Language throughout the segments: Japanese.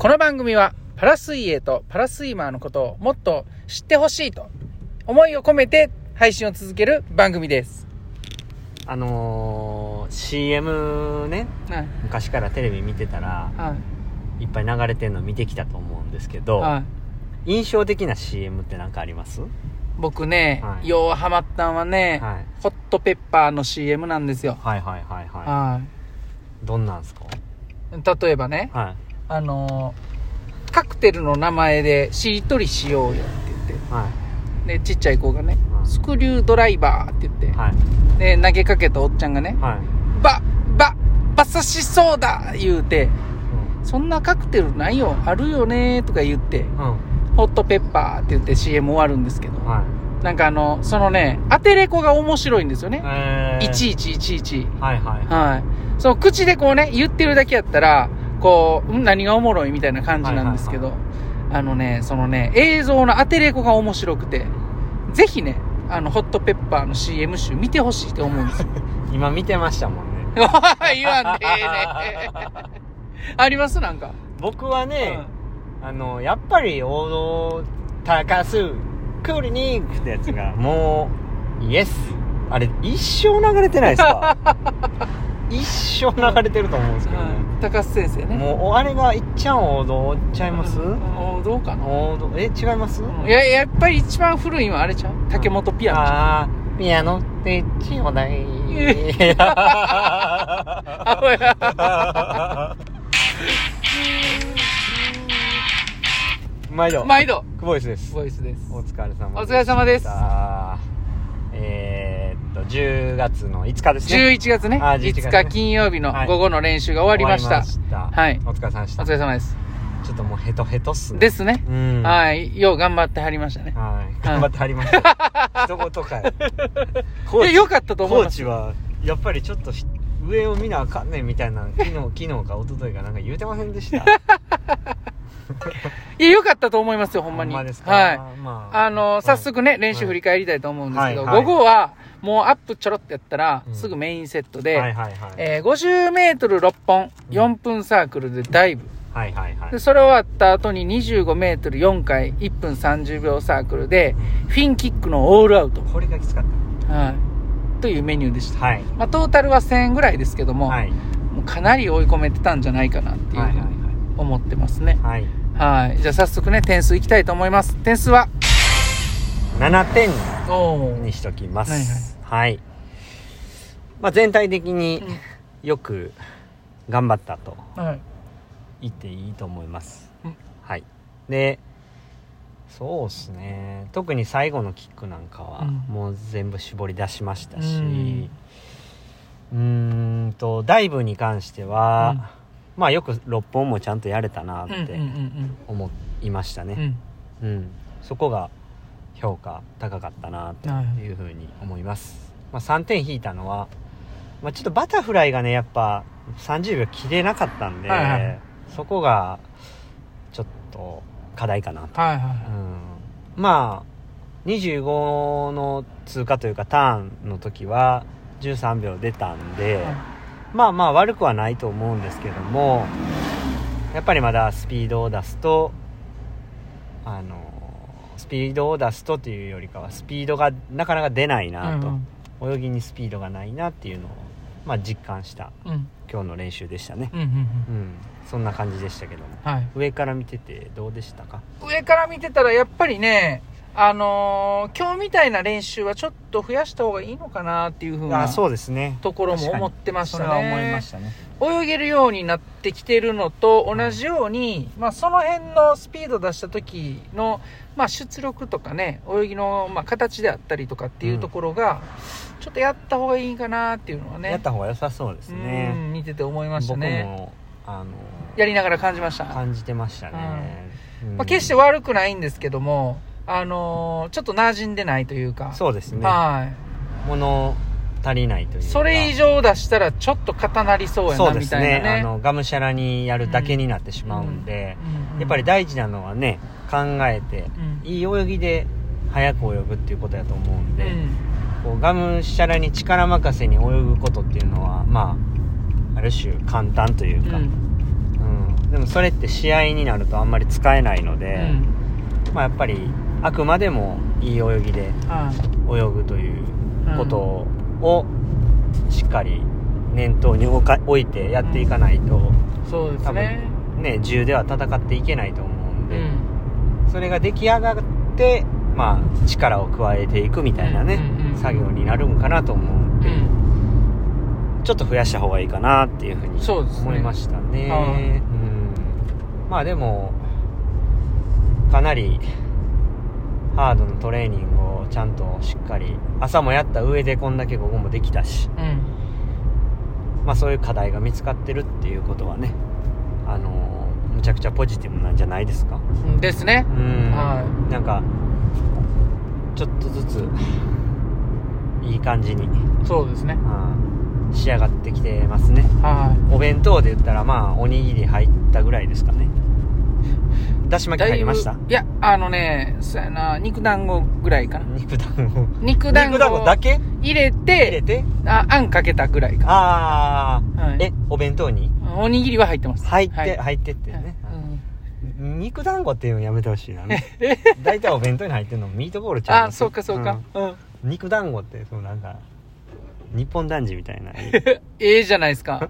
この番組はパラ水泳とパラスイマーのことをもっと知ってほしいと思いを込めて配信を続ける番組です。あのー、CM ねはい。昔からテレビ見てたらはい。いっぱい流れてんの見てきたと思うんですけど、はい。印象的な CM って何かあります？僕ね、はいようハマったんはね、はいホットペッパーの CM なんですよ。はいはいはいははいどんなんすか？い。例えばね、はいあのーカクテルの名前でしりとりしようよって言って、はい。で、ちっちゃい子がね、うんスクリュードライバーって言って、はい。で、投げかけたおっちゃんがね、はい。ば、ば、馬刺しそうだ言うて、うん。そんなカクテルないよ、あるよねとか言って、うん。ホットペッパーって言って CM 終わるんですけど、はい。なんかあの、そのね、当てれこが面白いんですよね。えー。いちいちいちいち。はいはい。はい。その口でこうね、言ってるだけやったら、こう、ん何がおもろいみたいな感じなんですけど、はいあのね、そのね、映像の当てれこが面白くて、ぜひね、あの、ホットペッパーの CM 集見てほしいって思うんですよ。今見てましたもんね。言わんでええね。あります？なんか。僕はね、あのやっぱり王道高須クリニックってやつがもうイエス。あれ一生流れてないですか？一生流れてると思うんですけどね、うん高須先生ね。もうあれがいっちゃん王道ちゃいます、うんどうかな。王道。え違います、いや、やっぱり一番古いのはあれちゃう？竹本ピアノ。あーピアノってちょうだい 毎度。毎度、久保井です。ボイスです。お疲れ様お疲れ様です10月の5日ですね。11月ね、あ11月ね。5日金曜日の午後の練習が終わりました。はい。お疲れ様でしおた疲れ様です。ちょっともうヘトヘトっすね。ですね。うん。はい。よう頑張ってはりましたね。はい。頑張ってはりました。一言かいコいや、よかったと思います。コーチはやっぱりちょっとひ上を見なあかんねんみたいな昨日 昨日か一昨日かなんか言うてませんでした。いや、よかったと思いますよ、ほんまに。ほんまですか？はい。まあ。あの、早速ね、練習振り返りたいと思うんですけど、午後は、もうアップちょろってやったら、うんすぐメインセットで、はいはいはいえー50メートル6本、4分サークルでダイブ。はいはいはいで、それ終わった後に25メートル4回、1分30秒サークルで、フィンキックのオールアウト。これがきつかっはい。というメニューでした。たはいまあ、トータルは1000円ぐらいですけども、はいもうかなり追い込めてたんじゃないかなっていうはいはいふうに思ってますね。はいはい。じゃあ早速ね、点数いきたいと思います。点数は？7点おにしときます。はいはい。はい。まあ全体的にうん。よく頑張ったとはい。言っていいと思います、うん。はい。でそうっすね。特に最後のキックなんかはうん。もう全部絞り出しましたしうん。うーんとダイブに関しては、まあよく6本もちゃんとやれたなっうんうんてうん。思いましたうん。うねん。うん、そこが評価高かったなとはいい。うふうに思います、まあ、3点引いたのは、まあ、ちょっとバタフライがねやっぱ30秒切れなかったんで、はいはい。そこがちょっと課題かなと、はいはうん、まあ25の通過というかターンの時は13秒出たんで、い。はい。まあまあ悪くはないと思うんですけどもやっぱりまだスピードを出すとあのスピードを出すとというよりかはスピードがなかなか出ないなと、うん泳ぎにスピードがないなっていうのを、まあ、実感したうん。うん。今日の練習でしたねうん。うん。うんそんな感じでしたけどもはい。上から見ててどうでしたか？上から見てたらやっぱりね、あのー今日みたいな練習はちょっと増やした方がいいのかなっていうふうなあそうですね。ところも思ってましたね。思いましたね。泳げるようになってきてるのと同じように、まあ、その辺のスピード出した時の、まあ、出力とかね泳ぎの、まあ、形であったりとかっていうところが、ちょっとやった方がいいかなっていうのはね。やった方が良さそうですうねん見てて思いました僕ねもあのやりながら感じました、ま感じてましたね、うん。あ、決して悪くないんですけどもあのーちょっと馴染んでないというか。そうですね。はい。物足りないというか。それ以上出したらちょっと硬なりそうやそうですなみたいなね。ね。あのがむしゃらにやるだけになってしまうんで、やっぱり大事なのはね考えてうん。いい泳ぎで早く泳ぐっていうことやと思うんで、うん。こうがむしゃらに力任せに泳ぐことっていうのはまあある種簡単というか、うん。うん。でもそれって試合になるとあんまり使えないのうで、ん。まあ、やっぱりあくまでもいい泳ぎでは泳ぐということをしっかり念頭に置いてやっていかないと、いそうですね。ね10では戦っていけないと思うんで、うん。それが出来上がって、まあ、力を加えていくみたいなね、うんうんうん作業になるんかなと思うんで、うん。ちょっと増やした方がいいかなっていうふうに思いましたね。はい。うん。まあでもかなりハードなトレーニングをちゃんとしっかり朝もやった上でこんだけ午後もできたし、うん。まあ、そういう課題が見つかってるっていうことはねあのむちゃくちゃポジティブなんじゃないですか。うんですね。うん、はなんかちょっとずついい感じに、そうですね。うん仕上がってきてますね。はお弁当で言ったらまあおにぎり入ったぐらいですかねだしい巻き入りました。だいやあのねそうやな肉団子ぐらいかな。肉団子。肉団肉団子子だけ？入れ入れて？てああんかけたぐらいかああ、はい。えお弁当に？おにぎりは入ってます。入って、はい。入ってってね、うん。肉団子っていうのやめてほしいな。ね大体お弁当に入ってるのミートボールちゃいますあそうかそうか。うん。うん。肉団子ってそうなんか日本男児みたいな ええじゃないですか。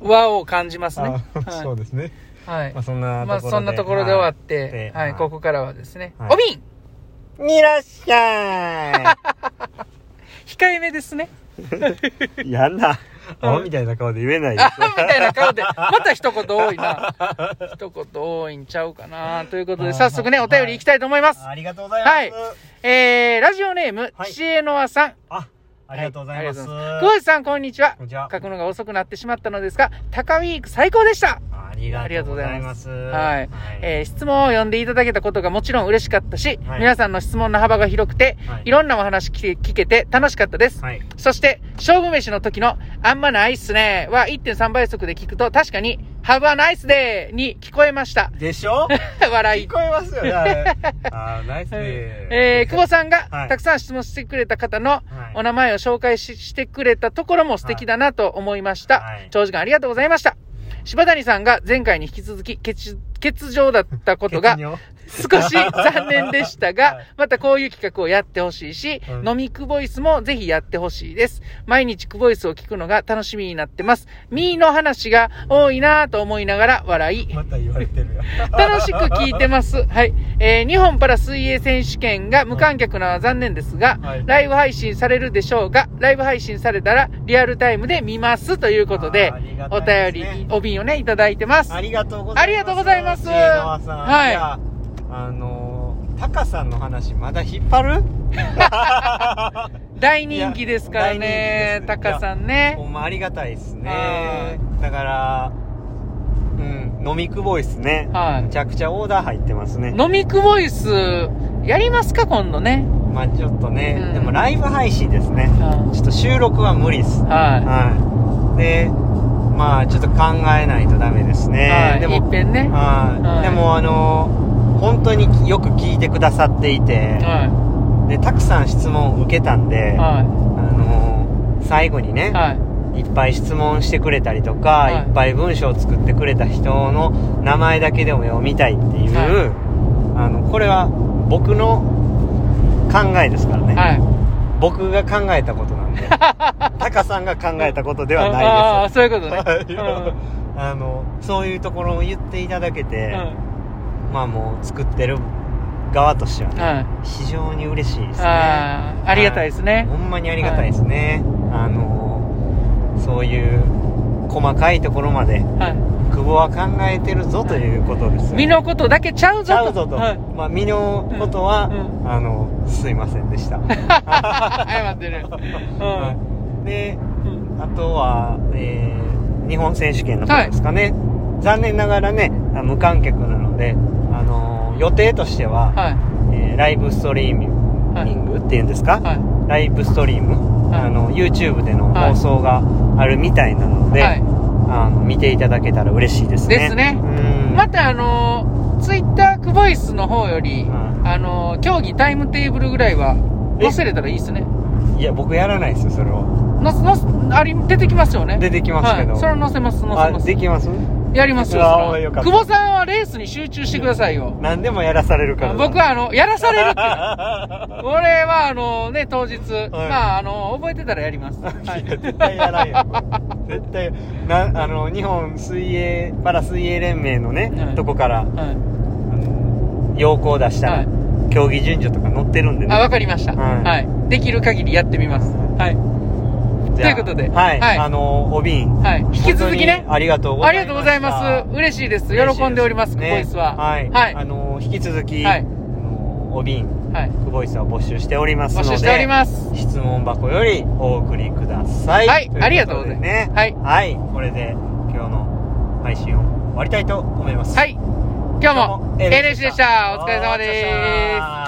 和を感じますね。あそうですねはい。まあそんなところで。まあそんなところで終わってではいここからはですねはい。お瓶いらっしゃ控えめですね。い やんなうん。アホみたいな顔で言えないですあみたいな顔で、また一言多いな。一言多いんちゃうかな。ということで、早速ね、お便りいきたいと思います。ありがとうございます、はい。えー、ラジオネーム、はい。シエノアさん。あありがとうございます、久保井さん、こんにちは。こん。にちは。書くのが遅くなってしまったのですが、タカウィーク最高でした。ありがとうございます。はい。えー質問を読んでいただけたことがもちろん嬉しかったし、はい。皆さんの質問の幅が広くて、はい。いろんなお話聞けて楽しかったです。はい。そして、勝負飯の時の、あんまないっすねは1.3倍速で聞くと、確かに、Have a nice day に聞こえました。でしょ？笑い。聞。こえますよねあれ。あーナイスでえー、久保さんがはい。たくさん質問してくれた方のはい。お名前を紹介ししてくれたところも素敵だなと思いました。はい。長時間ありがとうございました。柴谷さんが前回に引き続き欠欠場だったことが少し残念でしたがはい、またこういう企画をやってほしいし、うん飲みクボイスもぜひやってほしいです。毎日クボイスを聞くのが楽しみになってます。ミーの話が多いなぁと思いながら笑い、また言われてるよ 楽しく聞いてます。はい。えー日本パラ水泳選手権が無観客なのは残念ですが、はいライブ配信されるでしょうが、ライブ配信されたらリアルタイムで見ますということでですね便り、お瓶をね、いただいてます。ありがとうございますありがとうございますはいやあのータカさんの話まだ引っ張る？大人気ですからね、タカさんね。ほ。んまありがたいですはねだからうん飲みくぼいっすね。はい。むちゃくちゃオーダー入ってますね。飲みクボイス、やりますか今度ね。まあちょっとね、うん。でもライブ配信ですね。はちょっと収録は無理っす。い。ははい。でまあちょっと考えないとダメですい。ね、はい。でもいっぺんね。はい、はい。でもあの本当によく聞いてくださっていて、はでたくさん質問を受けたんで、い。はあの最後にね、い。はい。いっぱい質問してくれたりとか、はいい、っぱい文章を作ってくれた人の名前だけでも読みたいっていう、はあのこれは僕の考えですからね、はい。僕が考えたことなんで タカさんが考えたことではないですああ、そういうことね。はいあのそういうところを言っていただけて、うんまあもう作ってる側としてはね、はい。非常に嬉しいですねああ、ありがたいですね。ほんまにありがたいですね、あのそういう細かいところまではい。久保は考えてるぞということですよ身のことだけちゃうぞと。ちゃうぞと、はい。まあ身のことは、うんあのすいませんでした、謝ってる。はいでうん。あとは、えー日本選手権の方ですかね、残念ながらねあ無観客なので、あの予定としては、はい。えーライブストリーミングっていうんですか、はい。ライブストリーム、はいあの YouTube での放送があるみたいなので、はい。あの見ていただけたら嬉しいですねですねうんまたあのー、ツイッタークボイスの方より、うんあのー、競技タイムテーブルぐらいはえ？載せれたらいいですね。いや僕やらないですよそれをののあり出てきますよね。出てきますけど、はい。それは載せます、載せあます。できます？やりますよ、あよかった久保さんはレースに集中してくださいよ。何でもやらされるからな僕は、あの、やらされるって 俺は、あのね、当日、まあ、あの、覚えてたらやります。はい絶対やらんよ絶対なあの日本水泳パラ水泳連盟のね、はいとこからはい。あの要項出したら、はい競技順序とか載ってるんでねあ、わかりました。はいはい。できる限りやってみます。はい。ということではい、はいあのお瓶はい。引き続きね。ありがとうございますありがとうございます。嬉しいです。喜んでおります、クボイスは。はい、はい。あの引き続き、はいあのお瓶はい。クボイスは募集しておりますので募集しております。質問箱よりお送りくださいはいということでありがとうございますねはいはいこれで今日の配信を終わりたいと思いますはい。今日も、エレシでした。お疲れ様です。す